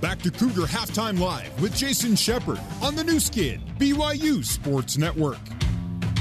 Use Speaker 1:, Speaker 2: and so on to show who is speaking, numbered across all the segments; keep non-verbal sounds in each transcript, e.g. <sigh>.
Speaker 1: back to Cougar Halftime Live with Jason Shepard on the Nu Skin, BYU Sports Network.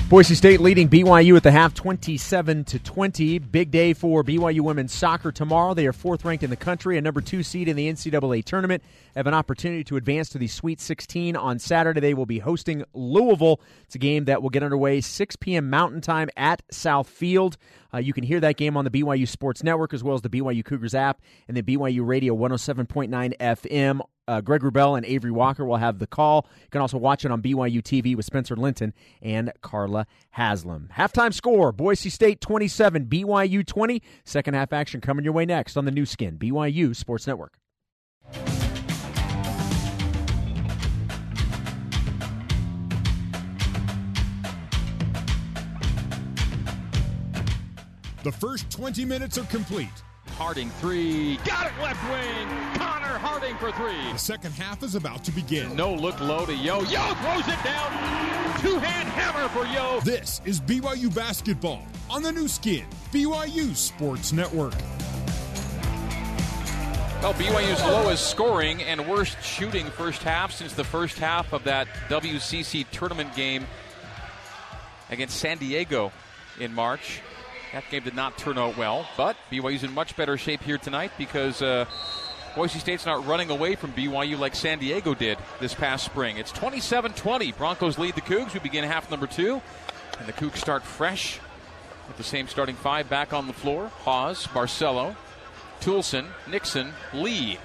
Speaker 2: Boise State leading BYU at the half 27 to 20. Big day for BYU women's soccer tomorrow. They are fourth ranked in the country, a number two seed in the NCAA tournament. Have an opportunity to advance to the Sweet 16 on Saturday. They will be hosting Louisville. It's a game that will get underway 6 p.m. Mountain Time at South Field. Uh, you can hear that game on the BYU Sports Network as well as the BYU Cougars app and the BYU Radio 107.9 FM. Uh, Greg Wrubell and Avery Walker will have the call. You can also watch it on BYU TV with Spencer Linton and Carla Haslam. Halftime score Boise State 27, BYU 20. Second half action coming your way next on the Nu Skin, BYU Sports Network.
Speaker 1: The first 20 minutes are complete.
Speaker 3: Harding three. Got it left wing. Connor Harding for three.
Speaker 1: The second half is about to begin.
Speaker 3: No look low to Yo. Yo throws it down. Two hand hammer for Yo.
Speaker 1: This is BYU basketball on the Nu Skin, BYU Sports Network.
Speaker 3: Well, BYU's lowest scoring and worst shooting first half since the first half of that WCC tournament game against San Diego in March. That game did not turn out well, but BYU's in much better shape here tonight because uh, Boise State's not running away from BYU like San Diego did this past spring. It's 27 20. Broncos lead the Cougs. We begin half number two, and the Cougs start fresh with the same starting five back on the floor Haws, Barcelo, Toolson, Nixon, Lee.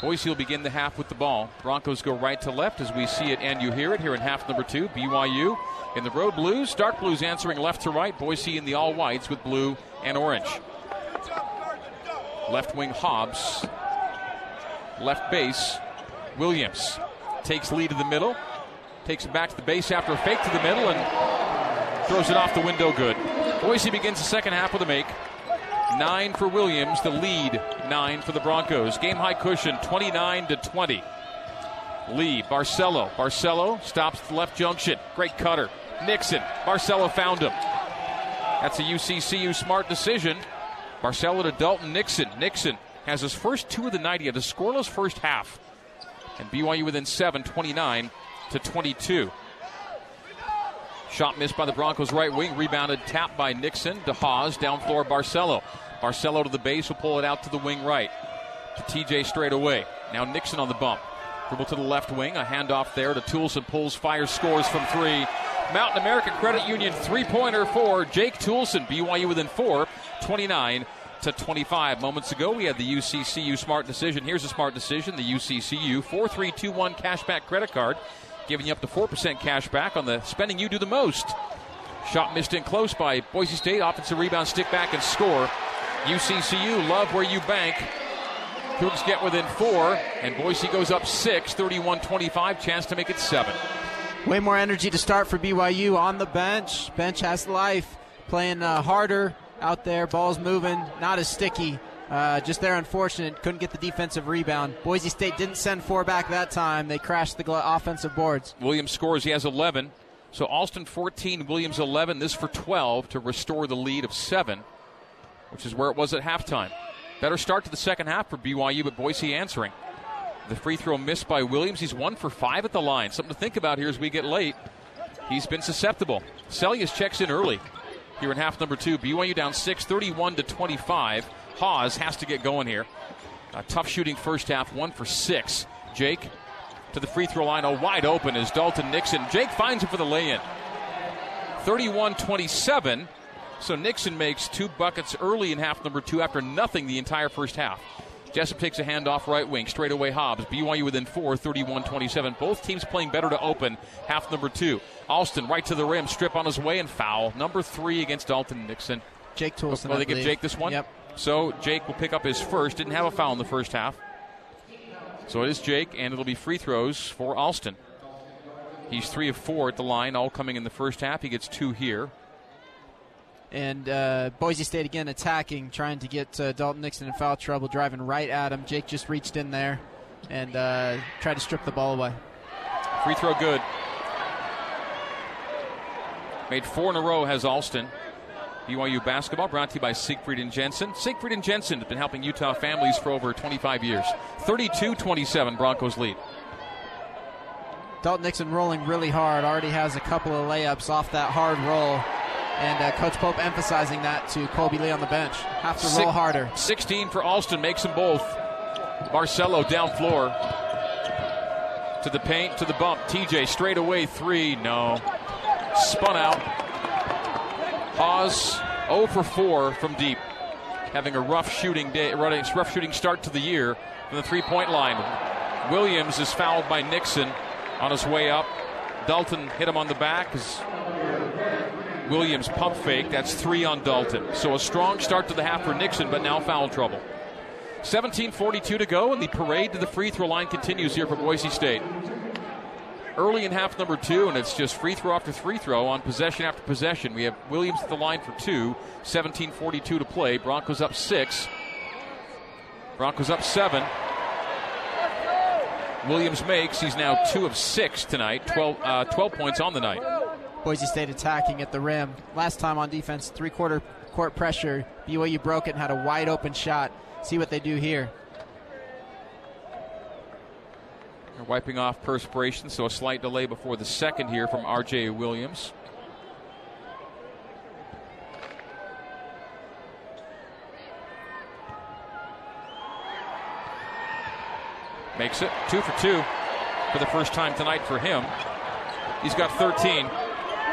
Speaker 3: Boise will begin the half with the ball. Broncos go right to left as we see it and you hear it here in half number two. BYU in the road blues, dark blues answering left to right. Boise in the all whites with blue and orange. Left wing Hobbs. Left base Williams takes lead to the middle. Takes it back to the base after a fake to the middle and throws it off the window good. Boise begins the second half with a make. Nine for Williams, the lead. Nine for the Broncos. Game high cushion, 29 to 20. Lee, Barcelo. Barcelo stops the left junction. Great cutter. Nixon. Barcelo found him. That's a UCCU smart decision. Barcelo to Dalton Nixon. Nixon has his first two of the night. He had a scoreless first half. And BYU within seven, 29 to 22. Shot missed by the Broncos right wing. Rebounded, tapped by Nixon. DeHaas, down floor, Barcelo. Barcelo to the base will pull it out to the wing right. To TJ straight away. Now Nixon on the bump. Dribble to the left wing. A handoff there to Toolson. Pulls, fires, scores from three. Mountain America Credit Union three pointer for Jake Toolson. BYU within four, 29 to 25. Moments ago, we had the UCCU smart decision. Here's a smart decision the UCCU 4321 cashback credit card, giving you up to 4% cash back on the spending you do the most. Shot missed in close by Boise State. Offensive rebound, stick back and score. UCCU, love where you bank. Cougs get within four, and Boise goes up six, 31 25. Chance to make it seven.
Speaker 4: Way more energy to start for BYU on the bench. Bench has life, playing uh, harder out there. Ball's moving, not as sticky. Uh, just there, unfortunate. Couldn't get the defensive rebound. Boise State didn't send four back that time. They crashed the gl- offensive boards.
Speaker 3: Williams scores. He has 11. So Alston 14, Williams 11. This for 12 to restore the lead of seven, which is where it was at halftime. Better start to the second half for BYU, but Boise answering. The free throw missed by Williams. He's one for five at the line. Something to think about here as we get late. He's been susceptible. Seljaas checks in early here in half number two. BYU down six, 31 to 25. Haws has to get going here. A tough shooting first half, one for six. Jake to the free throw line, oh, wide open is Dalton Nixon. Jake finds him for the lay in. 31 27. So Nixon makes two buckets early in half number two after nothing the entire first half. Jessup takes a handoff right wing, straight away Hobbs. BYU within four, 31 27. Both teams playing better to open half number two. Alston right to the rim, strip on his way and foul. Number three against Dalton Nixon.
Speaker 4: Jake Toolson.
Speaker 3: Oh, they give Jake this one?
Speaker 4: Yep.
Speaker 3: So Jake will pick up his first. Didn't have a foul in the first half. So it is Jake, and it'll be free throws for Alston. He's three of four at the line, all coming in the first half. He gets two here.
Speaker 4: And uh, Boise State again attacking, trying to get uh, Dalton Nixon in foul trouble, driving right at him. Jake just reached in there and uh, tried to strip the ball away.
Speaker 3: Free throw good. Made four in a row has Alston. BYU basketball brought to you by Siegfried and Jensen. Siegfried and Jensen have been helping Utah families for over 25 years. 32 27, Broncos lead.
Speaker 4: Dalton Nixon rolling really hard. Already has a couple of layups off that hard roll. And uh, Coach Pope emphasizing that to Kolby Lee on the bench. Have to roll harder.
Speaker 3: 16 for Alston, makes them both. Barcelo down floor. To the paint, to the bump. TJ straight away, three. No. Spun out. Haws 0 for 4 from deep. Having a rough shooting day, rough shooting start to the year from the three point line. Williams is fouled by Nixon on his way up. Dalton hit him on the back Williams pump fake. That's three on Dalton. So a strong start to the half for Nixon, but now foul trouble. 17:42 to go, and the parade to the free throw line continues here for Boise State. Early in half number two, and it's just free throw after free throw on possession after possession. We have Williams at the line for two. 17:42 to play. Broncos up six. Broncos up seven. Williams makes. He's now two of six tonight. 12, uh, 12 points on the night.
Speaker 4: Boise State attacking at the rim. Last time on defense, three quarter court pressure. BYU broke it and had a wide open shot. See what they do here.
Speaker 3: They're wiping off perspiration, so a slight delay before the second here from RJ Williams. Makes it two for two for the first time tonight for him. He's got 13.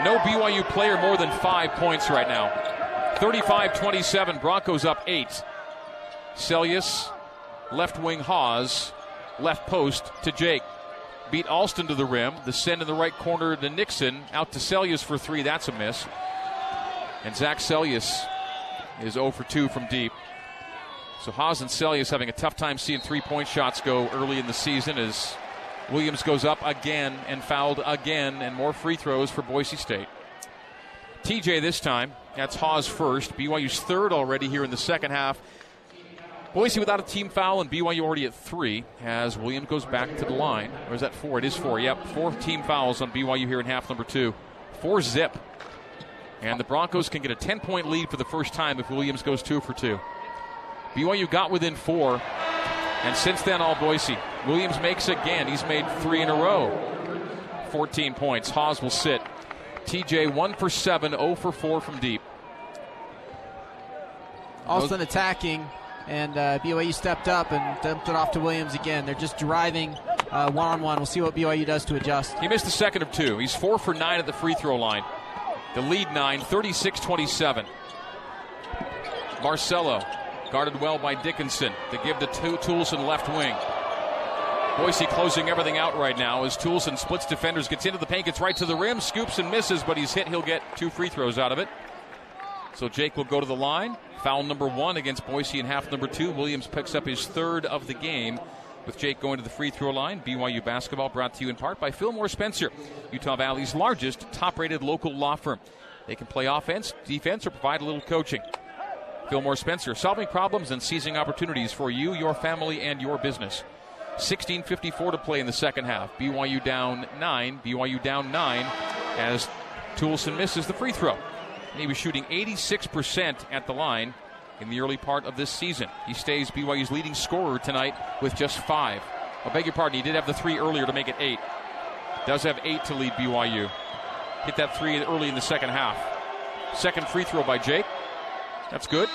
Speaker 3: No BYU player more than five points right now. 35 27, Broncos up eight. Seljaas, left wing Haws, left post to Jake. Beat Alston to the rim. The send in the right corner to Nixon. Out to Seljaas for three. That's a miss. And Zach Seljaas is 0 for 2 from deep. So Haws and Seljaas having a tough time seeing three point shots go early in the season as Williams goes up again and fouled again, and more free throws for Boise State. TJ this time. That's Haws first. BYU's third already here in the second half. Boise without a team foul, and BYU already at three as Williams goes back to the line. Or is that four? It is four. Yep, four team fouls on BYU here in half number two. Four zip. And the Broncos can get a 10 point lead for the first time if Williams goes two for two. BYU got within four, and since then, all Boise. Williams makes again. He's made three in a row. 14 points. Haws will sit. TJ 1 for 7, 0 for 4 from deep.
Speaker 4: Alston attacking, and uh, BYU stepped up and dumped it off to Williams again. They're just driving one on one. We'll see what BYU does to adjust.
Speaker 3: He missed the second of two. He's 4 for 9 at the free throw line. The lead 9, 36 27. Barcelo guarded well by Dickinson to give the to Toolson left wing. Boise closing everything out right now as Toolson splits defenders, gets into the paint, gets right to the rim, scoops and misses, but he's hit. He'll get two free throws out of it. So Jake will go to the line. Foul number one against Boise in half number two. Williams picks up his third of the game with Jake going to the free throw line. BYU basketball brought to you in part by Fillmore Spencer, Utah Valley's largest top rated local law firm. They can play offense, defense, or provide a little coaching. Fillmore Spencer, solving problems and seizing opportunities for you, your family, and your business. 16.54 to play in the second half. BYU down 9. BYU down 9 as Toolson misses the free throw. And he was shooting 86% at the line in the early part of this season. He stays BYU's leading scorer tonight with just five. I beg your pardon, he did have the three earlier to make it eight. Does have eight to lead BYU. Hit that three early in the second half. Second free throw by Jake. That's good.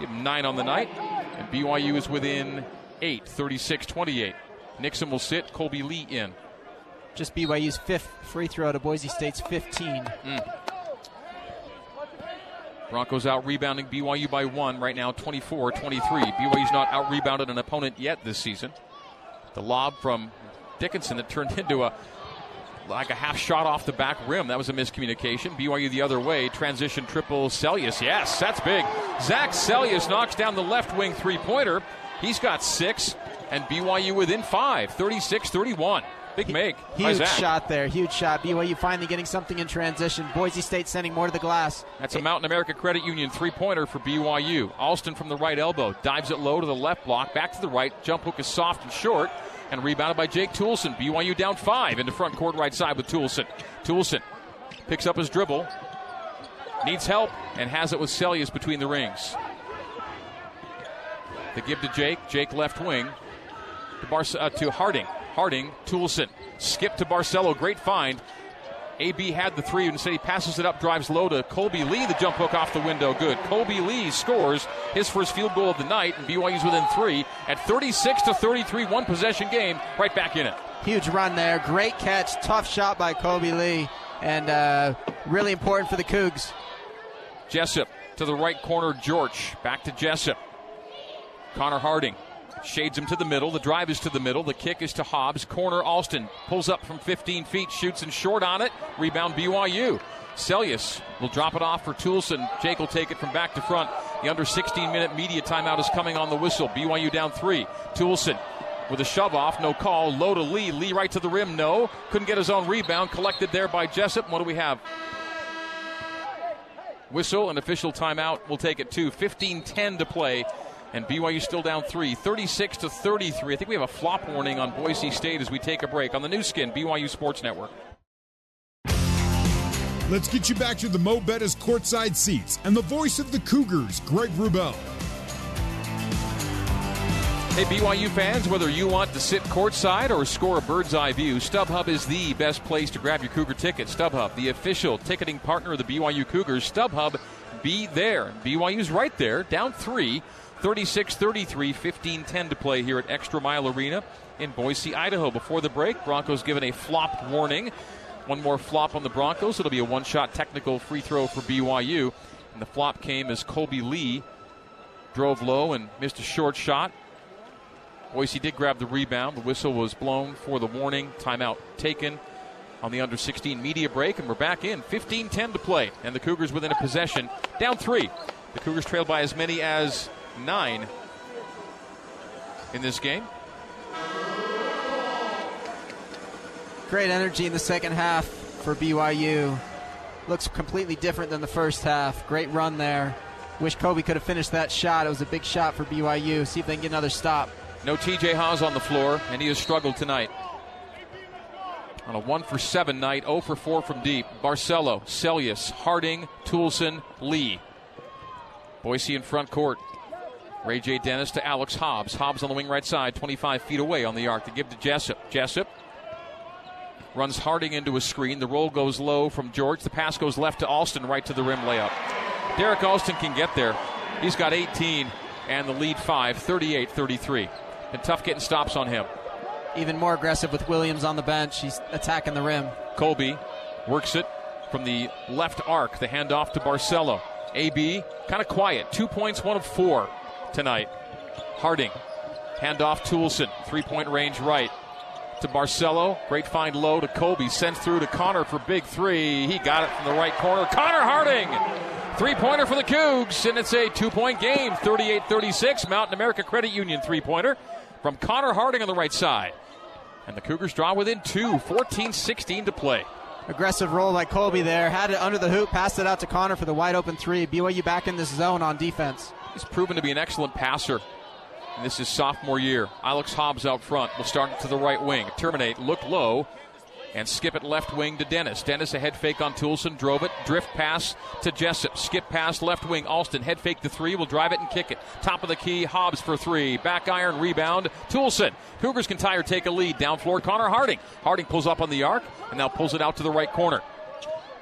Speaker 3: Give him nine on the night. And BYU is within eight, 36 28. Nixon will sit, Kolby Lee in.
Speaker 4: Just BYU's fifth free throw to Boise State's 15.
Speaker 3: Mm. Broncos out rebounding BYU by one right now, 24 23. BYU's not out rebounded an opponent yet this season. The lob from Dickinson that turned <laughs> into a like a half shot off the back rim. That was a miscommunication. BYU the other way. Transition triple Seljaas. Yes, that's big. Zach Seljaas knocks down the left wing three pointer. He's got six, and BYU within five, 36 31. Big make.
Speaker 4: Huge shot there. Huge shot. BYU finally getting something in transition. Boise State sending more to the glass.
Speaker 3: That's a Mountain America Credit Union three pointer for BYU. Alston from the right elbow. Dives it low to the left block. Back to the right. Jump hook is soft and short. And rebounded by Jake Toolson. BYU down five into front court right side with Toolson. Toolson picks up his dribble. needs help and has it with Seljaas between the rings. The give to Jake. Jake left wing to, Bar- uh, to Harding. Harding, Toolson. Skip to Barcelo. Great find. AB had the three, and instead he passes it up, drives low to Kolby Lee. The jump hook off the window, good. Kolby Lee scores his first field goal of the night, and BYU's within three at 36 to 33, one possession game, right back in it.
Speaker 4: Huge run there, great catch, tough shot by Kolby Lee, and uh, really important for the Cougs.
Speaker 3: Jessup to the right corner, George back to Jessup. Connor Harding Shades him to the middle. The drive is to the middle. The kick is to Hobbs. Corner Alston pulls up from 15 feet, shoots and short on it. Rebound BYU. Seljaas will drop it off for Toolson. Jake will take it from back to front. The under 16 minute media timeout is coming on the whistle. BYU down three. Toolson with a shove off, no call. Low to Lee. Lee right to the rim, no. Couldn't get his own rebound. Collected there by Jessup. What do we have? Whistle, and official timeout. We'll take it to 15 10 to play and BYU still down three, 36 to 33. I think we have a flop warning on Boise State as we take a break on the Nu Skin, BYU Sports Network.
Speaker 1: Let's get you back to the Mo Betta's courtside seats and the voice of the Cougars, Greg Wrubell.
Speaker 3: Hey, BYU fans, whether you want to sit courtside or score a bird's eye view, StubHub is the best place to grab your Cougar ticket. StubHub, the official ticketing partner of the BYU Cougars. StubHub, be there. BYU's right there, down three. 36 33, 15 10 to play here at Extra Mile Arena in Boise, Idaho. Before the break, Broncos given a flop warning. One more flop on the Broncos. It'll be a one shot technical free throw for BYU. And the flop came as Kolby Lee drove low and missed a short shot. Boise did grab the rebound. The whistle was blown for the warning. Timeout taken on the under 16 media break, and we're back in 15 10 to play. And the Cougars within a possession, down three. The Cougars trailed by as many as nine in this game.
Speaker 4: Great energy in the second half for BYU. Looks completely different than the first half. Great run there. Wish Kolby could have finished that shot. It was a big shot for BYU. See if they can get another stop.
Speaker 3: No TJ Haws on the floor, and he has struggled tonight. On a 1 for 7 night, 0 for 4 from deep. Barcelo, Seljaas, Harding, Toolson, Lee. Boise in front court. Ray J. Dennis to Alex Hobbs. Hobbs on the wing right side, 25 feet away on the arc to give to Jessup. Jessup runs Harding into a screen. The roll goes low from George. The pass goes left to Alston, right to the rim layup. Derrick Alston can get there. He's got 18 and the lead 5, 38 33. And tough getting stops on him.
Speaker 4: Even more aggressive with Williams on the bench. He's attacking the rim.
Speaker 3: Kolby works it from the left arc. The handoff to Barcelo. AB kind of quiet. Two points, one of four tonight. Harding, handoff Toolson, three point range right to Barcelo. Great find low to Kolby. Sends through to Connor for big three. He got it from the right corner. Connor Harding! Three pointer for the Cougs, and it's a two point game 38 36. Mountain America Credit Union three pointer from Connor Harding on the right side. And the Cougars draw within two, 14 16 to play.
Speaker 4: Aggressive roll by Kolby there. Had it under the hoop, passed it out to Connor for the wide open three. BYU back in this zone on defense.
Speaker 3: He's proven to be an excellent passer. And this is sophomore year. Alex Hobbs out front will start to the right wing. Terminate, look low, and skip it left wing to Dennis. Dennis a head fake on Toolson, drove it, drift pass to Jessup, skip pass left wing. Alston head fake to three, will drive it and kick it. Top of the key, Hobbs for three. Back iron rebound, Toolson. Cougars can tire take a lead. Down floor, Connor Harding. Harding pulls up on the arc and now pulls it out to the right corner.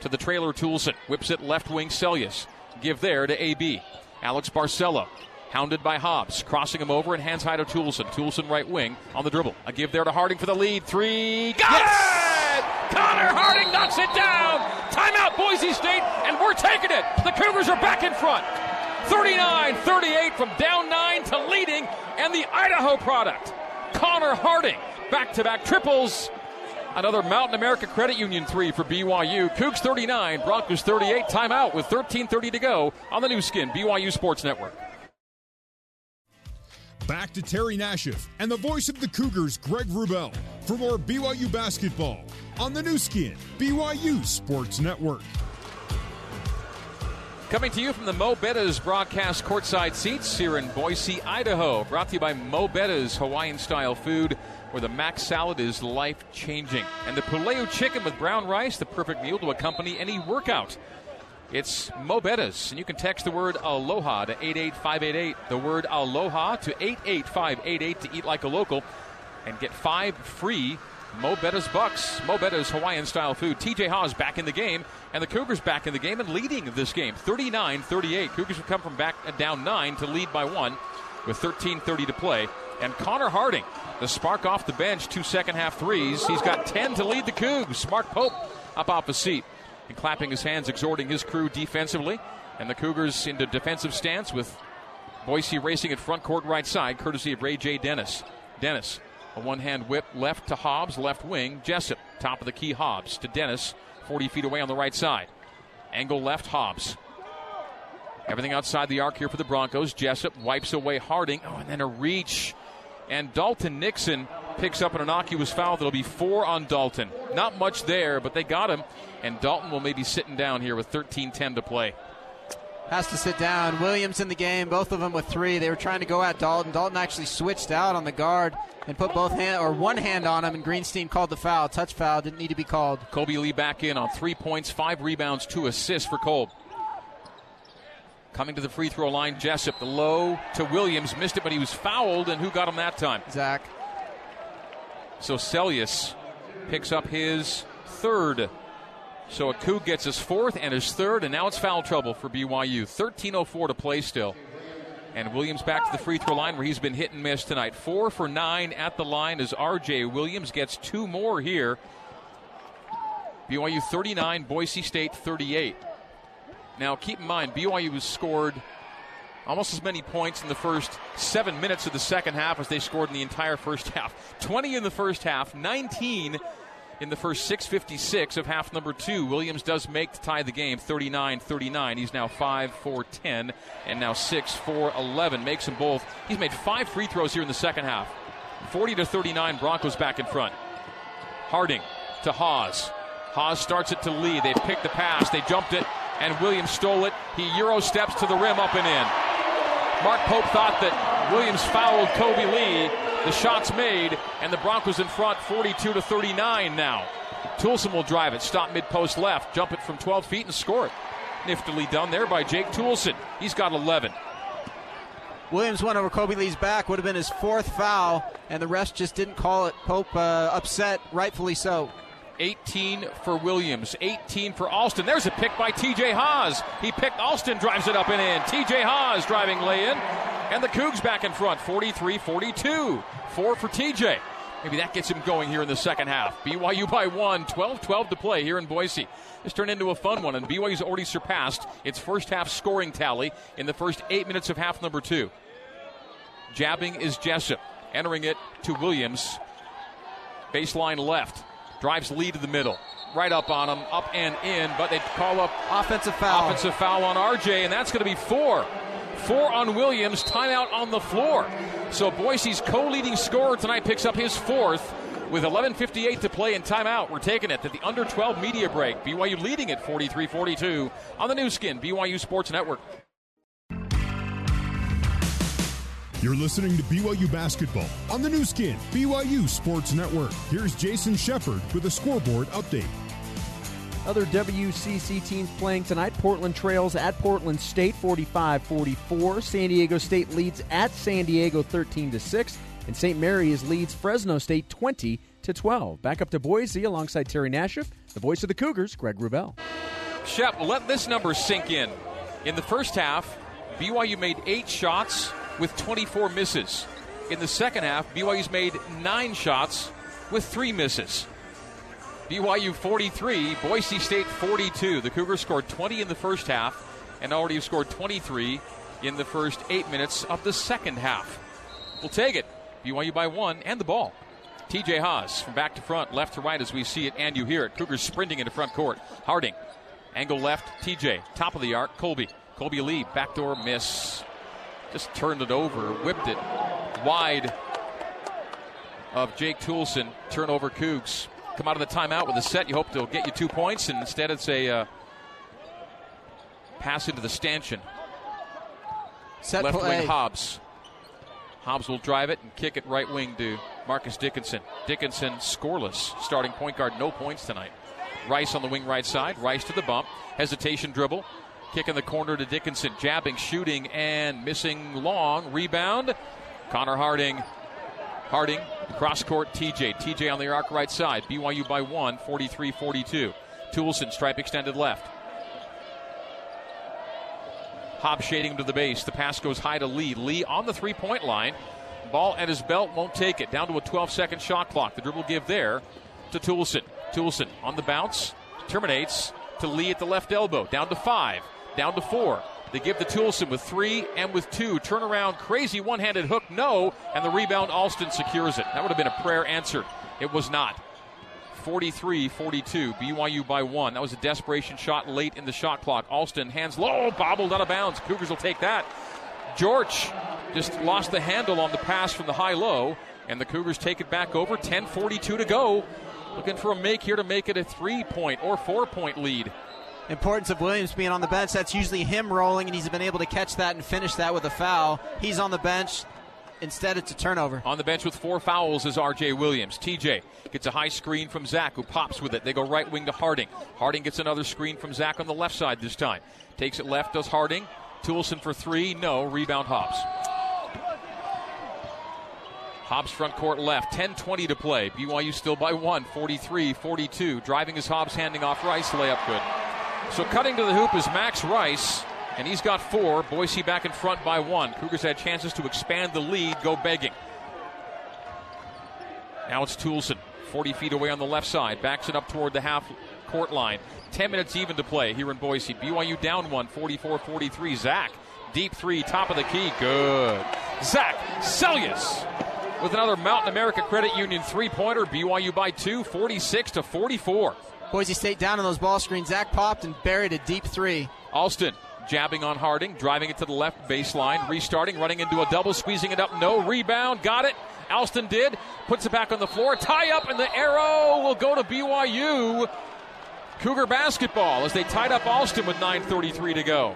Speaker 3: To the trailer, Toolson whips it left wing. Seljaas give there to AB. Alex Barcelo. Hounded by Hobbs, crossing him over and hands high to Toolson. Toolson right wing on the dribble. A give there to Harding for the lead. Three. Got yes! it! Connor Harding knocks it down. Timeout, Boise State, and we're taking it. The Cougars are back in front. 39 38 from down nine to leading, and the Idaho product. Connor Harding, back to back triples. Another Mountain America Credit Union three for BYU. Cougs 39, Broncos 38. Timeout with 13:30 to go on the Nu Skin BYU Sports Network.
Speaker 1: Back to Terry Nashif and the voice of the Cougars, Greg Wrubell, for more BYU basketball on the Nu Skin BYU Sports Network.
Speaker 3: Coming to you from the Mo Betta's broadcast courtside seats here in Boise, Idaho. Brought to you by Mo Betta's Hawaiian style food where the mac salad is life changing. And the Pulehu chicken with brown rice, the perfect meal to accompany any workout. It's Mo Betta's, and you can text the word aloha to 88588. The word aloha to 88588 to eat like a local and get five free Mo Betta's Bucks. Mo Betta's Hawaiian style food. TJ Haws back in the game, and the Cougars back in the game and leading this game 39 38. Cougars have come from back down nine to lead by one with 13.30 to play. And Connor Harding, the spark off the bench, two second half threes. He's got 10 to lead the Cougs. Mark Pope up off the seat and clapping his hands, exhorting his crew defensively. And the Cougars into defensive stance with Boise racing at front court right side, courtesy of Ray J. Dennis. Dennis, a one hand whip left to Hobbs, left wing. Jessup, top of the key, Hobbs to Dennis, 40 feet away on the right side. Angle left, Hobbs. Everything outside the arc here for the Broncos. Jessup wipes away Harding. Oh, and then a reach. And Dalton Nixon picks up an innocuous foul that'll be four on Dalton. Not much there, but they got him. And Dalton will maybe sitting down here with 13 10 to play.
Speaker 4: Has to sit down. Williams in the game, both of them with three. They were trying to go at Dalton. Dalton actually switched out on the guard and put both hand or one hand on him, and Greenstein called the foul. Touch foul didn't need to be called.
Speaker 3: Kolby Lee back in on three points, five rebounds, two assists for Kolb. Coming to the free throw line, Jessup, the low to Williams, missed it, but he was fouled, and who got him that time?
Speaker 4: Zach.
Speaker 3: So Seljaas picks up his third. So Akou gets his fourth and his third, and now it's foul trouble for BYU. 13.04 to play still. And Williams back to the free throw line where he's been hit and miss tonight. Four for nine at the line as RJ Williams gets two more here. BYU 39, Boise State 38. Now, keep in mind, BYU has scored almost as many points in the first seven minutes of the second half as they scored in the entire first <laughs> half. 20 in the first half, 19 in the first 656 of half number two. Williams does make to tie the game 39 39. He's now 5 4 10 and now 6 4 11. Makes them both. He's made five free throws here in the second half. 40 to 39, Broncos back in front. Harding to Haws. Haws starts it to Lee. They pick the pass, they jumped it, and Williams stole it. He Euro steps to the rim, up and in. Mark Pope thought that Williams fouled Kolby Lee. The shot's made, and the Broncos in front 42 to 39 now. Toolson will drive it, stop mid post left, jump it from 12 feet and score it. Niftily done there by Jake Toolson. He's got 11.
Speaker 4: Williams went over Kolby Lee's back, would have been his fourth foul, and the rest just didn't call it. Pope uh, upset, rightfully so.
Speaker 3: 18 for Williams, 18 for Alston. There's a pick by TJ Haws. He picked Alston, drives it up and in. TJ Haws driving lay in. And the Cougs back in front, 43 42. Four for TJ. Maybe that gets him going here in the second half. BYU by one, 12 12 to play here in Boise. This turned into a fun one, and BYU's already surpassed its first half scoring tally in the first eight minutes of half number two. Jabbing is Jessup, entering it to Williams. Baseline left. Drives lead to the middle. Right up on him, up and in, but they call up
Speaker 4: offensive foul.
Speaker 3: Offensive foul on RJ, and that's going to be four. Four on Williams, timeout on the floor. So Boise's co-leading scorer tonight picks up his fourth with 11.58 to play in timeout. We're taking it to the under 12 media break. BYU leading at 43 42 on the Nu Skin, BYU Sports Network.
Speaker 1: You're listening to BYU Basketball on the Nu Skin, BYU Sports Network. Here's Jason Shepard with a scoreboard update.
Speaker 2: Other WCC teams playing tonight Portland Trails at Portland State 45 44. San Diego State leads at San Diego 13 6. And St. Mary's leads Fresno State 20 to 12. Back up to Boise alongside Terry Nashif, the voice of the Cougars, Greg Wrubell.
Speaker 3: Shep, let this number sink in. In the first half, BYU made eight shots with 24 misses. In the second half, BYU's made nine shots with three misses. BYU 43, Boise State 42. The Cougars scored 20 in the first half and already have scored 23 in the first eight minutes of the second half. We'll take it. BYU by one and the ball. TJ Haws from back to front, left to right as we see it and you hear it. Cougars sprinting into front court. Harding, angle left, TJ, top of the arc, Kolby. Kolby Lee, backdoor miss. Just turned it over, whipped it wide of Jake Toolson. Turnover Cougs. Come out of the timeout with a set. You hope they'll get you two points, and instead it's a uh, pass into the stanchion.
Speaker 4: Set
Speaker 3: Left
Speaker 4: play.
Speaker 3: wing Hobbs. Hobbs will drive it and kick it right wing to Marcus Dickinson. Dickinson scoreless. Starting point guard, no points tonight. Rice on the wing right side. Rice to the bump. Hesitation dribble. Kick in the corner to Dickinson. Jabbing, shooting, and missing long. Rebound. Connor Harding. Harding, cross court TJ. TJ on the arc right side. BYU by one, 43 42. Toolson, stripe extended left. Hobbs shading him to the base. The pass goes high to Lee. Lee on the three point line. Ball at his belt, won't take it. Down to a 12 second shot clock. The dribble give there to Toolson. Toolson on the bounce, terminates to Lee at the left elbow. Down to five, down to four. They give the Toolson with three and with two. Turnaround, crazy one handed hook, no. And the rebound, Alston secures it. That would have been a prayer answered. It was not. 43 42. BYU by one. That was a desperation shot late in the shot clock. Alston hands low, bobbled out of bounds. Cougars will take that. George just lost the handle on the pass from the high low, and the Cougars take it back over. 10 42 to go. Looking for a make here to make it a three point or four point lead.
Speaker 4: Importance of Williams being on the bench. That's usually him rolling, and he's been able to catch that and finish that with a foul. He's on the bench. Instead, it's a turnover.
Speaker 3: On the bench with four fouls is RJ Williams. TJ gets a high screen from Zach, who pops with it. They go right wing to Harding. Harding gets another screen from Zach on the left side this time. Takes it left, does Harding. Toolson for three. No. Rebound Hobbs. Hobbs front court left. 10 20 to play. BYU still by one. 43 42. Driving is Hobbs, handing off Rice. Layup good. So cutting to the hoop is Max Rice, and he's got four. Boise back in front by one. Cougars had chances to expand the lead, go begging. Now it's Toolson, 40 feet away on the left side. Backs it up toward the half court line. 10 minutes even to play here in Boise. BYU down one, 44 43. Zach, deep three, top of the key. Good. Zach Seljaas with another Mountain America Credit Union three pointer. BYU by two, 46 to 44.
Speaker 4: Boise State down on those ball screens. Zach popped and buried a deep three.
Speaker 3: Alston jabbing on Harding, driving it to the left baseline, restarting, running into a double, squeezing it up. No rebound. Got it. Alston did. Puts it back on the floor. Tie up, and the arrow will go to BYU. Cougar basketball as they tied up Alston with 9.33 to go.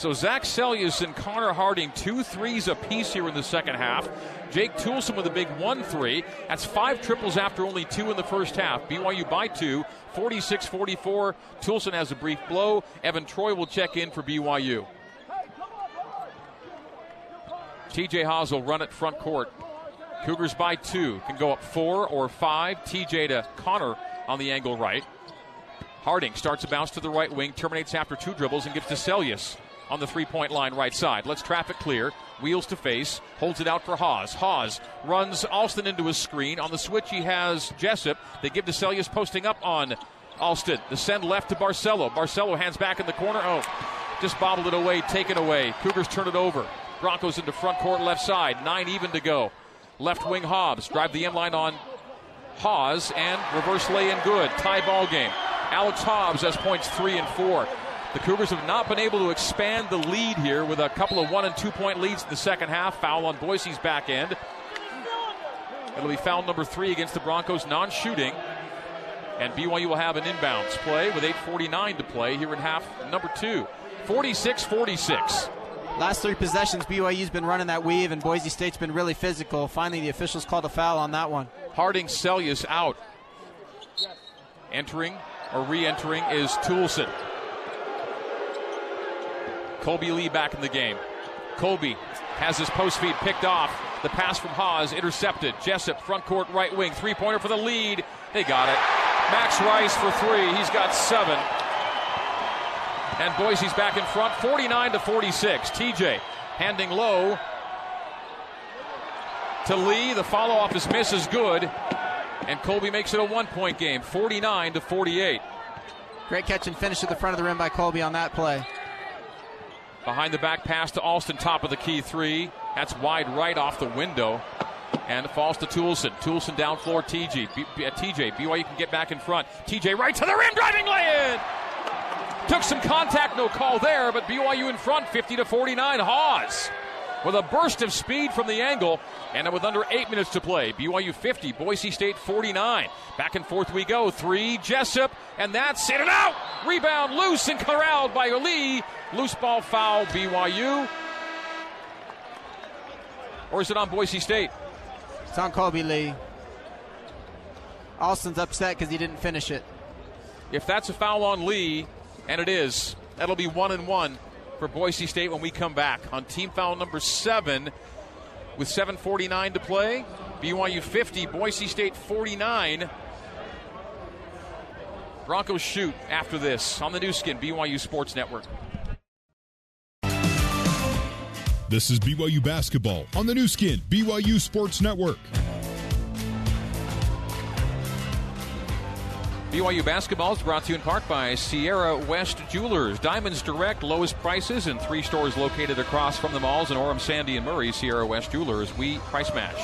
Speaker 3: So Zach Seljaas and Connor Harding, two threes apiece here in the second half. Jake Toolson with a big one three. That's five triples after only two in the first half. BYU by two, 46 44. Toolson has a brief blow. Evan Troy will check in for BYU. TJ Haws will run it front court. Cougars by two. Can go up four or five. TJ to Connor on the angle right. Harding starts a bounce to the right wing, terminates after two dribbles, and gives to Seljaas on the three point line right side. Let's traffic clear. Wheels to face. Holds it out for Haws. Haws runs Alston into his screen. On the switch, he has Jessup. They give to Seljaas posting up on Alston. The send left to Barcelo. Barcelo hands back in the corner. Oh, just bobbled it away, taken away. Cougars turn it over. Broncos into front court left side. Nine even to go. Left wing Hobbs. Drive the M line on Haws and reverse lay in good. Tie ball game. Alex Hobbs has points three and four. The Cougars have not been able to expand the lead here with a couple of one and two point leads in the second half. Foul on Boise's back end. It'll be foul number three against the Broncos, non shooting. And BYU will have an inbounds play with 8.49 to play here in half number two. 46 46.
Speaker 4: Last three possessions, BYU's been running that weave, and Boise State's been really physical. Finally, the officials called a foul on that one.
Speaker 3: Harding Seljaas out. Entering or re entering is Toolson. Kolby Lee back in the game. Kolby has his post feed picked off. The pass from Haws intercepted. Jessup, front court right wing. Three pointer for the lead. They got it. Max Rice for three. He's got seven. And Boise's back in front, 49 to 46. TJ handing low to Lee. The follow off is miss is good. And Kolby makes it a one point game, 49 to 48.
Speaker 4: Great catch and finish at the front of the rim by Kolby on that play.
Speaker 3: Behind the back pass to Alston, top of the key three. That's wide right off the window. And it falls to Toolson. Toolson down floor, TJ. B- uh, TJ, BYU can get back in front. TJ right to the rim, driving in. Took some contact, no call there, but BYU in front, 50 to 49. Haws with a burst of speed from the angle, and with under eight minutes to play. BYU 50, Boise State 49. Back and forth we go. Three, Jessup, and that's in and out. Rebound loose and corralled by Lee. Loose ball foul, BYU. Or is it on Boise State?
Speaker 4: It's on Kolby Lee. Alston's upset because he didn't finish it.
Speaker 3: If that's a foul on Lee, and it is, that'll be one and one for Boise State when we come back on team foul number seven with 7.49 to play. BYU 50, Boise State 49. Broncos shoot after this on the Nu Skin, BYU Sports Network.
Speaker 1: This is BYU Basketball on the Nu Skin, BYU Sports Network.
Speaker 3: BYU basketball is brought to you in part by Sierra West Jewelers. Diamonds Direct, lowest prices in three stores located across from the malls in Orem, Sandy, and Murray. Sierra West Jewelers, we price match.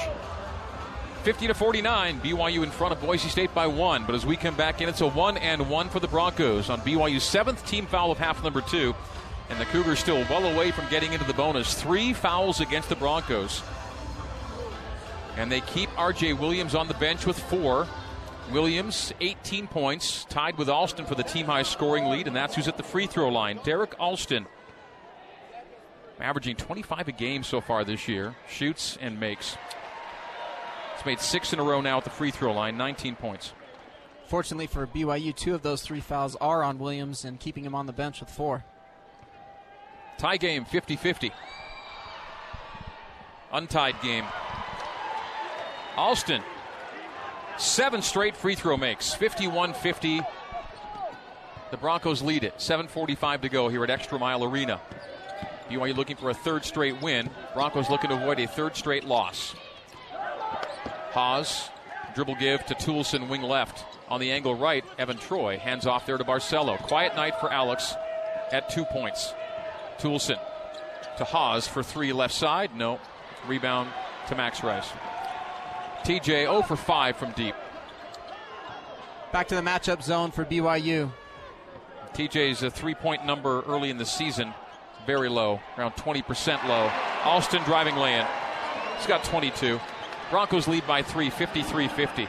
Speaker 3: 50 to 49, BYU in front of Boise State by one. But as we come back in, it's a one and one for the Broncos on BYU's seventh team foul of half number two. And the Cougars still well away from getting into the bonus. Three fouls against the Broncos. And they keep RJ Williams on the bench with four. Williams, 18 points, tied with Alston for the team high scoring lead, and that's who's at the free throw line. Derrick Alston, averaging 25 a game so far this year, shoots and makes. He's made six in a row now at the free throw line, 19 points.
Speaker 4: Fortunately for BYU, two of those three fouls are on Williams and keeping him on the bench with four.
Speaker 3: Tie game 50 50. Untied game. Alston Seven straight free throw makes, 51 50. The Broncos lead it. 7.45 to go here at Extra Mile Arena. BYU looking for a third straight win. Broncos looking to avoid a third straight loss. Haws, dribble give to Toolson, wing left. On the angle right, Evan Troy hands off there to Barcelo. Quiet night for Alex at two points. Toolson to Haws for three left side. No. Rebound to Max Rice. TJ 0 for 5 from deep.
Speaker 4: Back to the matchup zone for BYU.
Speaker 3: TJ's a three point number early in the season, very low, around 20% low. Alston driving lay in. He's got 22. Broncos lead by three, 53 50.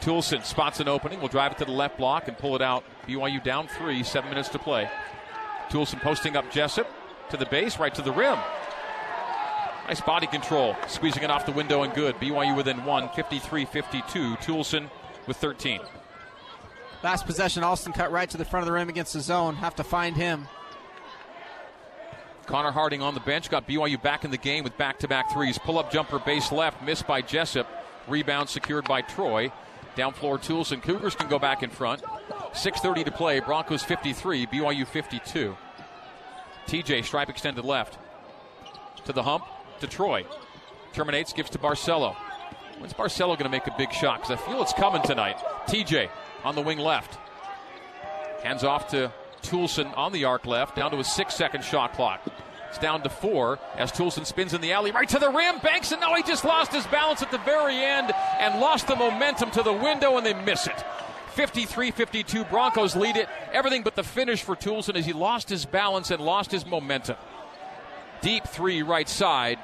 Speaker 3: Toolson spots an opening, will drive it to the left block and pull it out. BYU down three, seven minutes to play. Toolson posting up Jessup to the base, right to the rim. Nice body control, squeezing it off the window and good. BYU within one, 53 52. Toolson with 13.
Speaker 4: Last possession, Alston cut right to the front of the rim against the zone. Have to find him.
Speaker 3: Connor Harding on the bench got BYU back in the game with back to back threes. Pull up jumper base left, missed by Jessup. Rebound secured by Troy. Down floor, Toolson. Cougars can go back in front. 6.30 to play. Broncos 53, BYU 52. TJ, stripe extended left. To the hump, to Troy. Terminates, gives to Barcelo. When's Barcelo going to make a big shot? Because I feel it's coming tonight. TJ on the wing left. Hands off to Toolson on the arc left, down to a six second shot clock. It's down to four as Toolson spins in the alley right to the rim. Banks and now he just lost his balance at the very end and lost the momentum to the window and they miss it. 53 52. Broncos lead it. Everything but the finish for Toolson as he lost his balance and lost his momentum. Deep three right side.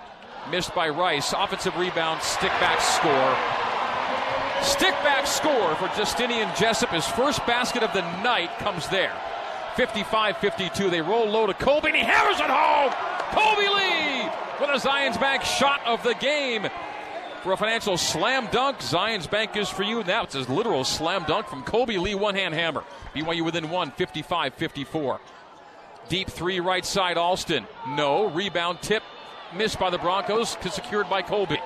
Speaker 3: Missed by Rice. Offensive rebound, stick back score. Stick back score for Justinian Jessup. His first basket of the night comes there. 55 52. They roll low to Kolby and he hammers it home. Kolby Lee with a Zions Bank shot of the game. For a financial slam dunk, Zions Bank is for you. It's a literal slam dunk from Kolby Lee, one hand hammer. BYU within one, 55 54. Deep three right side, Alston. No. Rebound tip missed by the Broncos, secured by Kolby.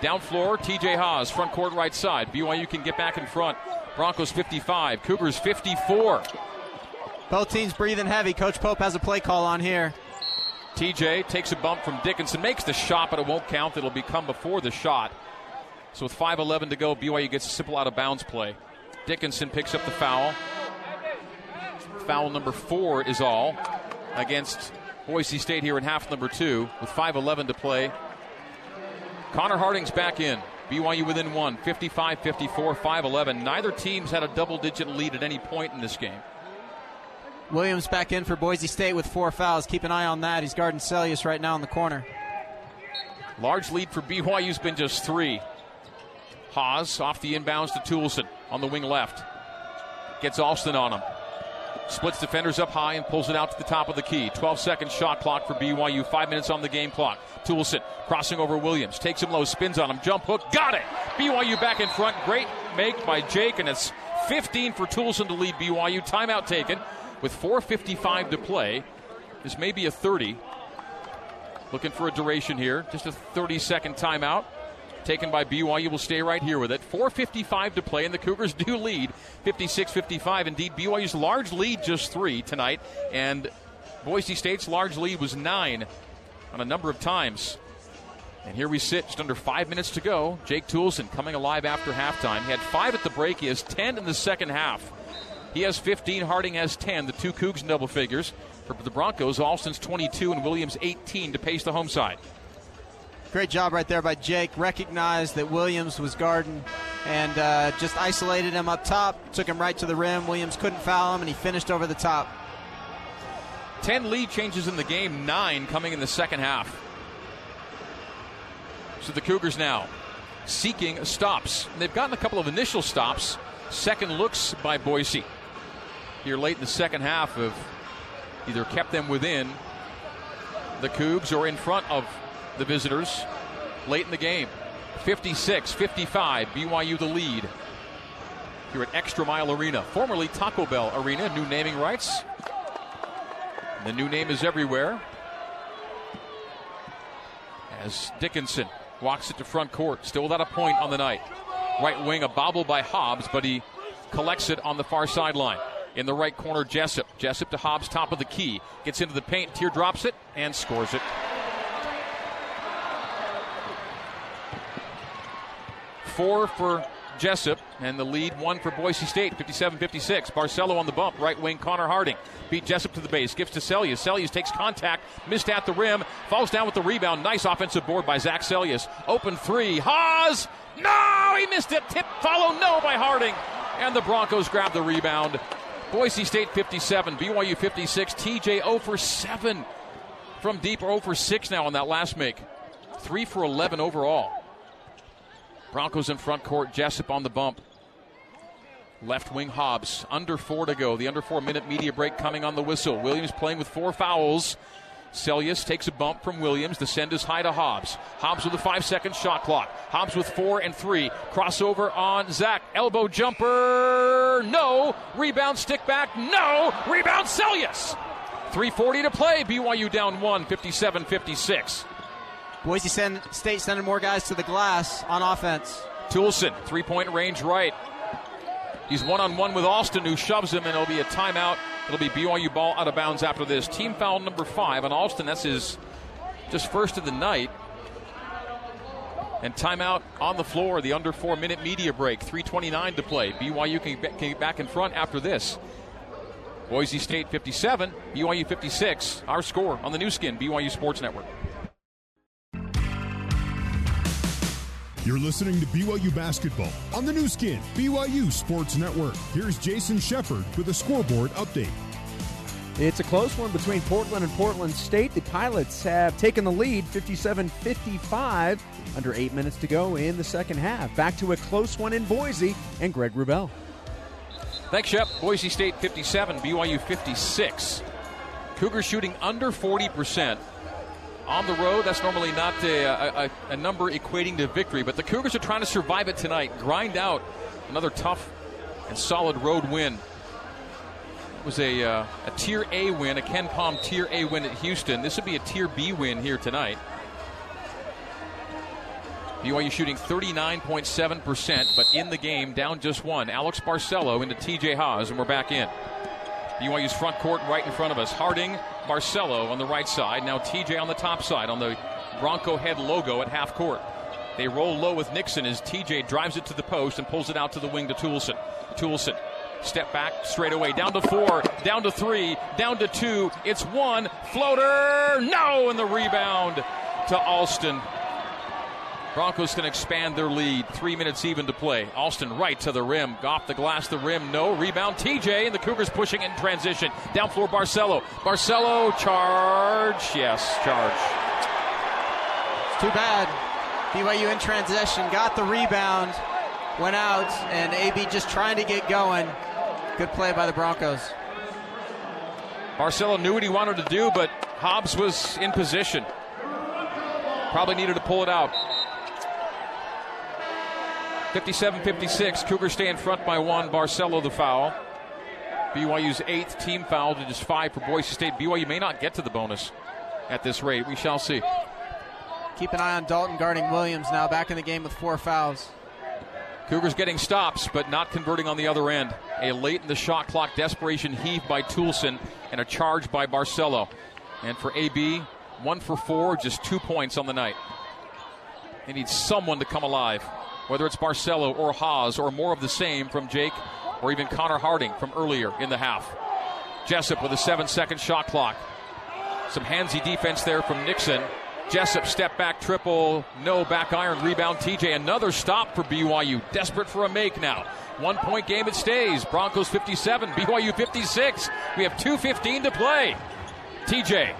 Speaker 3: Down floor, TJ Haws, front court right side. BYU can get back in front. Broncos 55, Cougars 54.
Speaker 4: Both teams breathing heavy. Coach Pope has a play call on here.
Speaker 3: TJ takes a bump from Dickinson, makes the shot, but it won't count. It'll become before the shot. So with 5.11 to go, BYU gets a simple out of bounds play. Dickinson picks up the foul. Foul number four is all against Boise State here in half number two with 5.11 to play. Connor Harding's back in. BYU within one, 55 54, 5 11. Neither team's had a double digit lead at any point in this game.
Speaker 4: Williams back in for Boise State with four fouls. Keep an eye on that. He's guarding Seljaas right now in the corner.
Speaker 3: Large lead for BYU's been just three. Haws off the inbounds to Toolson on the wing left. Gets Alston on him. Splits defenders up high and pulls it out to the top of the key. 12 second shot clock for BYU. Five minutes on the game clock. Toolson crossing over Williams. Takes him low, spins on him. Jump hook. Got it. BYU back in front. Great make by Jake, and it's 15 for Toolson to lead BYU. Timeout taken with 4.55 to play. This may be a 30. Looking for a duration here. Just a 30 second timeout taken by BYU will stay right here with it. 4.55 to play, and the Cougars do lead 56 55. Indeed, BYU's large lead just three tonight, and Boise State's large lead was nine on a number of times. And here we sit, just under five minutes to go. Jake Toolson coming alive after halftime. He had five at the break, he has 10 in the second half. He has 15, Harding has 10, the two Cougs in double figures. For the Broncos, Alston's 22 and Williams 18 to pace the home side.
Speaker 4: Great job right there by Jake. Recognized that Williams was guarding and uh, just isolated him up top, took him right to the rim. Williams couldn't foul him, and he finished over the top.
Speaker 3: 10 lead changes in the game, nine coming in the second half. So the Cougars now seeking stops. they've gotten a couple of initial stops, second looks by Boise. Here late in the second half have either kept them within the Cougs or in front of the visitors late in the game. 56 55, BYU the lead here at Extra Mile Arena, formerly Taco Bell Arena, new naming rights. The new name is everywhere. As Dickinson walks it to front court, still without a point on the night. Right wing, a bobble by Hobbs, but he collects it on the far sideline. In the right corner, Jessup. Jessup to Hobbs, top of the key. Gets into the paint, teardrops it, and scores it. Four for Jessup, and the lead one for Boise State, 57 56. Barcelo on the bump, right wing Connor Harding. Beat Jessup to the base, gives to Seljaas. Seljaas takes contact, missed at the rim, falls down with the rebound. Nice offensive board by Zach Seljaas. Open three. Haws! No! He missed it. Tip follow, no by Harding. And the Broncos grab the rebound. Boise State 57, BYU 56. TJ 0 for 7 from deep, 0 for 6 now on that last make. 3 for 11 overall. Broncos in front court. Jessup on the bump. Left wing Hobbs. Under four to go. The under four minute media break coming on the whistle. Williams playing with four fouls. Seljaas takes a bump from Williams. The send is high to Hobbs. Hobbs with a five second shot clock. Hobbs with four and three. Crossover on Zach. Elbow jumper. No. Rebound stick back. No. Rebound Seljaas. 3.40 to play. BYU down one, 57 56.
Speaker 4: Boise State sending more guys to the glass on offense.
Speaker 3: Toolson, three point range right. He's one on one with Alston, who shoves him, and it'll be a timeout. It'll be BYU ball out of bounds after this. Team foul number five on Alston. That's his just first of the night. And timeout on the floor. The under four minute media break. 3:29 to play. BYU can get back in front after this. Boise State 57, BYU 56. Our score on the Nu Skin BYU Sports Network.
Speaker 1: You're listening to BYU Basketball on the Nu Skin, BYU Sports Network. Here's Jason Shepard with a scoreboard update.
Speaker 2: It's a close one between Portland and Portland State. The Pilots have taken the lead 57 55, under eight minutes to go in the second half. Back to a close one in Boise and Greg Wrubell.
Speaker 3: Thanks, Shep. Boise State 57, BYU 56. Cougars shooting under 40% on the road. That's normally not a, a, a, number equating to victory, but the Cougars are trying to survive it tonight, grind out another tough and solid road win. It was a, uh, a Tier A win, a KenPom Tier A win at Houston. This would be a Tier B win here tonight. BYU shooting 39.7%, but in the game, down just one. Alex Barcelo into TJ Haws, and we're back in. BYU's front court right in front of us. Harding, Barcelo on the right side. Now TJ on the top side on the Bronco head logo at half court. They roll low with Nixon as TJ drives it to the post and pulls it out to the wing to Toolson. Toolson, step back straight away. Down to four, down to three, down to two. It's one. Floater, no, and the rebound to Alston. Broncos can expand their lead. Three minutes even to play. Alston right to the rim. Off the glass, the rim. No. Rebound TJ, and the Cougars pushing in transition. Down floor, Barcelo. Barcelo, charge. Yes, charge.
Speaker 4: It's too bad. BYU in transition. Got the rebound. Went out, and AB just trying to get going. Good play by the Broncos.
Speaker 3: Barcelo knew what he wanted to do, but Hobbs was in position. Probably needed to pull it out. 57 56. Cougars stay in front by one. Barcelo the foul. BYU's eighth team foul to just five for Boise State. BYU may not get to the bonus at this rate. We shall see.
Speaker 4: Keep an eye on Dalton guarding Williams now, back in the game with four fouls.
Speaker 3: Cougars getting stops, but not converting on the other end. A late in the shot clock desperation heave by Toolson and a charge by Barcelo. And for AB, one for four, just two points on the night. They need someone to come alive, whether it's Barcelo or Haws or more of the same from Jake or even Connor Harding from earlier in the half. Jessup with a seven second shot clock. Some handsy defense there from Nixon. Jessup step back triple, no back iron rebound. TJ another stop for BYU. Desperate for a make now. One point game it stays. Broncos 57, BYU 56. We have 2.15 to play. TJ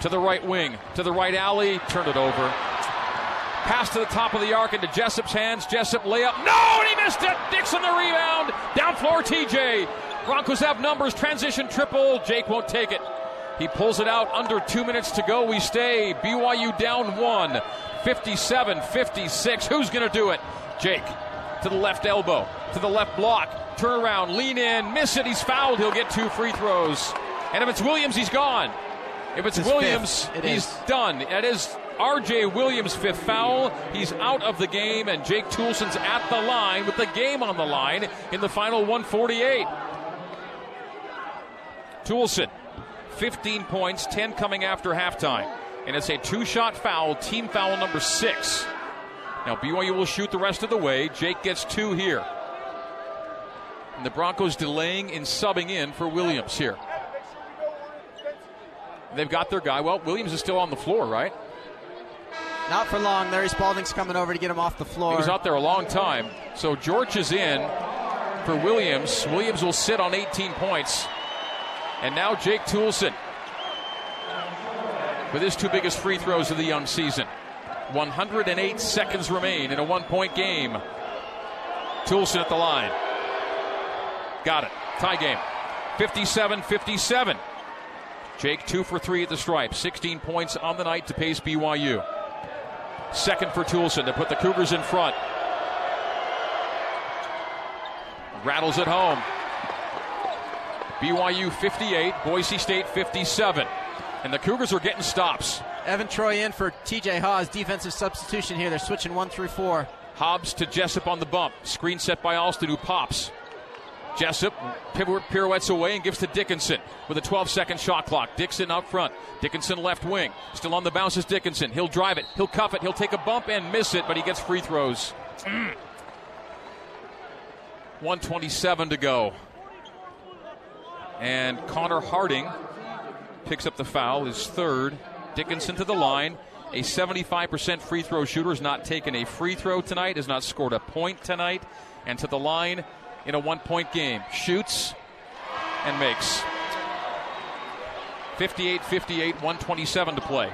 Speaker 3: to the right wing, to the right alley, turned it over. Pass to the top of the arc into Jessup's hands. Jessup layup. No, and he missed it. Nixon the rebound. Down floor, TJ. Broncos have numbers. Transition triple. Jake won't take it. He pulls it out under two minutes to go. We stay. BYU down one. 57 56. Who's going to do it? Jake to the left elbow, to the left block. Turn around, lean in, miss it. He's fouled. He'll get two free throws. And if it's Williams, he's gone. If it's,
Speaker 4: It's
Speaker 3: Williams.
Speaker 4: It
Speaker 3: he's
Speaker 4: is.
Speaker 3: done. That is RJ Williams' fifth foul. He's out of the game, and Jake Toolson's at the line with the game on the line in the final 148. Toolson, 15 points, 10 coming after halftime. And it's a two shot foul, team foul number six. Now, BYU will shoot the rest of the way. Jake gets two here. And the Broncos delaying in subbing in for Williams here. They've got their guy. Well, Williams is still on the floor, right?
Speaker 4: Not for long. Larry Spalding's coming over to get him off the floor.
Speaker 3: He was out there a long time. So George is in for Williams. Williams will sit on 18 points. And now Jake Toolson with his two biggest free throws of the young season. 108 seconds remain in a one point game. Toolson at the line. Got it. Tie game. 57 57. Jake two for three at the stripe. 16 points on the night to pace BYU. Second for Toolson to put the Cougars in front. Rattles it home. BYU 58, Boise State 57. And the Cougars are getting stops.
Speaker 4: Evan Troy in for TJ Haws. Defensive substitution here. They're switching one through four.
Speaker 3: Hobbs to Jessup on the bump. Screen set by Alston, who pops. Jessup pirouettes away and gives to Dickinson with a 12 second shot clock. Dixon up front. Dickinson left wing. Still on the bounce is Dickinson. He'll drive it. He'll cuff it. He'll take a bump and miss it, but he gets free throws. <clears throat> Mm. 127 to go. And Connor Harding picks up the foul, his third. Dickinson to the line. A 75% free throw shooter has not taken a free throw tonight, has not scored a point tonight, and to the line in a one point game. Shoots and makes. 58 58, 127 to play.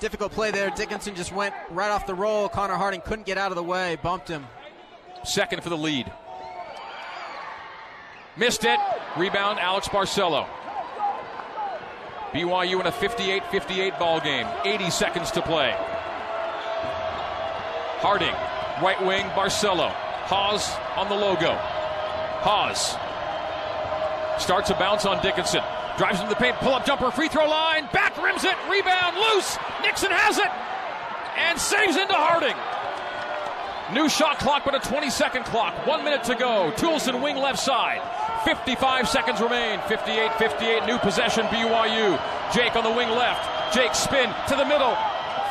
Speaker 4: Difficult play there. Dickinson just went right off the roll. Connor Harding couldn't get out of the way. Bumped him.
Speaker 3: Second for the lead. Missed it. Rebound, Alex Barcelo. BYU in a 58 58 ball game. 80 seconds to play. Harding, right wing, Barcelo. Haws on the logo. Haws starts a bounce on Dickinson. Drives into the paint, pull up jumper, free throw line, back rims it, rebound, loose. Nixon has it and saves into Harding. New shot clock, but a 20 second clock. One minute to go. Toolson wing left side. 55 seconds remain. 58 58. New possession, BYU. Jake on the wing left. Jake spin to the middle.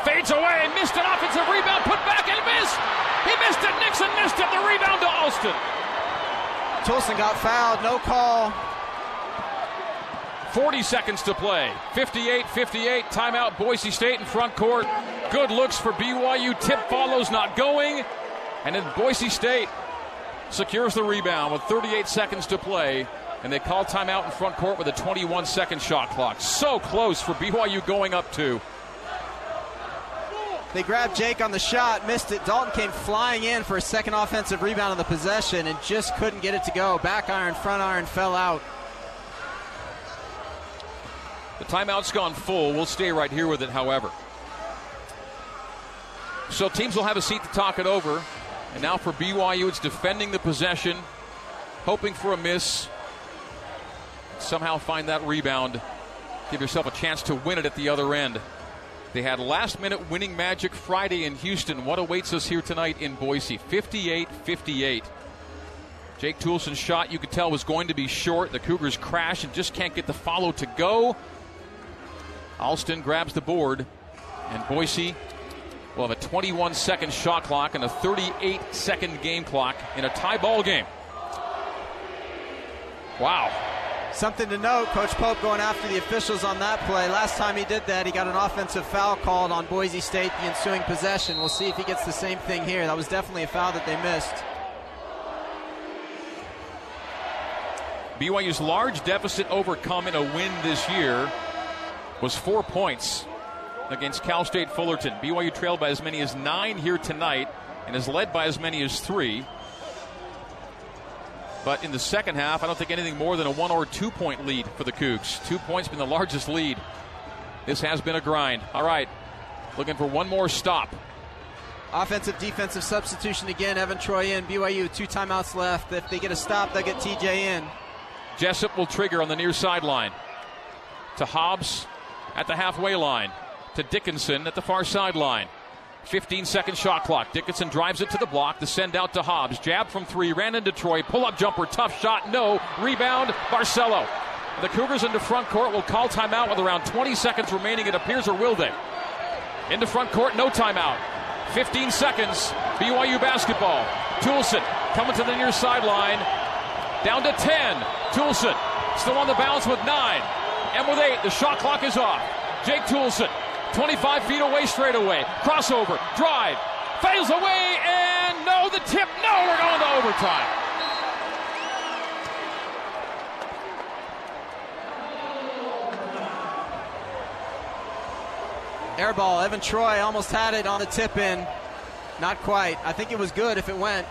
Speaker 3: Fades away. Missed an offensive rebound. Put back and missed. He missed it. Nixon missed it. The rebound to Alston.
Speaker 4: Toolson got fouled. No call.
Speaker 3: 40 seconds to play. 58 58. Timeout. Boise State in front court. Good looks for BYU. Tip follows, not going. And then Boise State secures the rebound with 38 seconds to play. And they call timeout in front court with a 21 second shot clock. So close for BYU going up two.
Speaker 4: They grabbed Jake on the shot, missed it. Dalton came flying in for a second offensive rebound on the possession and just couldn't get it to go. Back iron, front iron fell out.
Speaker 3: The timeout's gone full. We'll stay right here with it, however. So teams will have a seat to talk it over. And now for BYU, it's defending the possession, hoping for a miss, somehow find that rebound, give yourself a chance to win it at the other end. They had last minute winning magic Friday in Houston. What awaits us here tonight in Boise? 58 58. Jake Toolson's shot, you could tell, was going to be short. The Cougars crash and just can't get the follow to go. Alston grabs the board, and Boise will have a 21 second shot clock and a 38 second game clock in a tie ball game. Wow.
Speaker 4: Something to note, Coach Pope going after the officials on that play. Last time he did that, he got an offensive foul called on Boise State the ensuing possession. We'll see if he gets the same thing here. That was definitely a foul that they missed.
Speaker 3: BYU's large deficit overcome in a win this year was four points against Cal State Fullerton. BYU trailed by as many as nine here tonight and is led by as many as three. But in the second half, I don't think anything more than a one or two point lead for the Cougs. Two points been the largest lead. This has been a grind. All right, looking for one more stop.
Speaker 4: Offensive defensive substitution again. Evan Troy in. BYU two timeouts left. If they get a stop, they'll get TJ in.
Speaker 3: Jessup will trigger on the near sideline. To Hobbs at the halfway line. To Dickinson at the far sideline. 15 second shot clock. Dickinson drives it to the block. The send out to Hobbs. Jab from three. Ran into Troy. Pull up jumper. Tough shot. No. Rebound. Barcelo. The Cougars into front court will call timeout with around 20 seconds remaining, it appears, or will they? Into front court, no timeout. 15 seconds. BYU basketball. Toolson coming to the near sideline. Down to 10. Toolson still on the bounce with nine. And with eight, the shot clock is off. Jake Toolson 25 feet away straight away. Crossover, drive, fails away, and no, the tip. No, we're going to overtime.
Speaker 4: Air ball. Evan Troy almost had it on the tip in. Not quite. I think it was good if it went.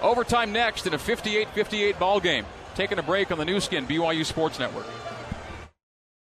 Speaker 3: Overtime next in a 58 58 ball game. Taking a break on the Nu Skin BYU Sports Network.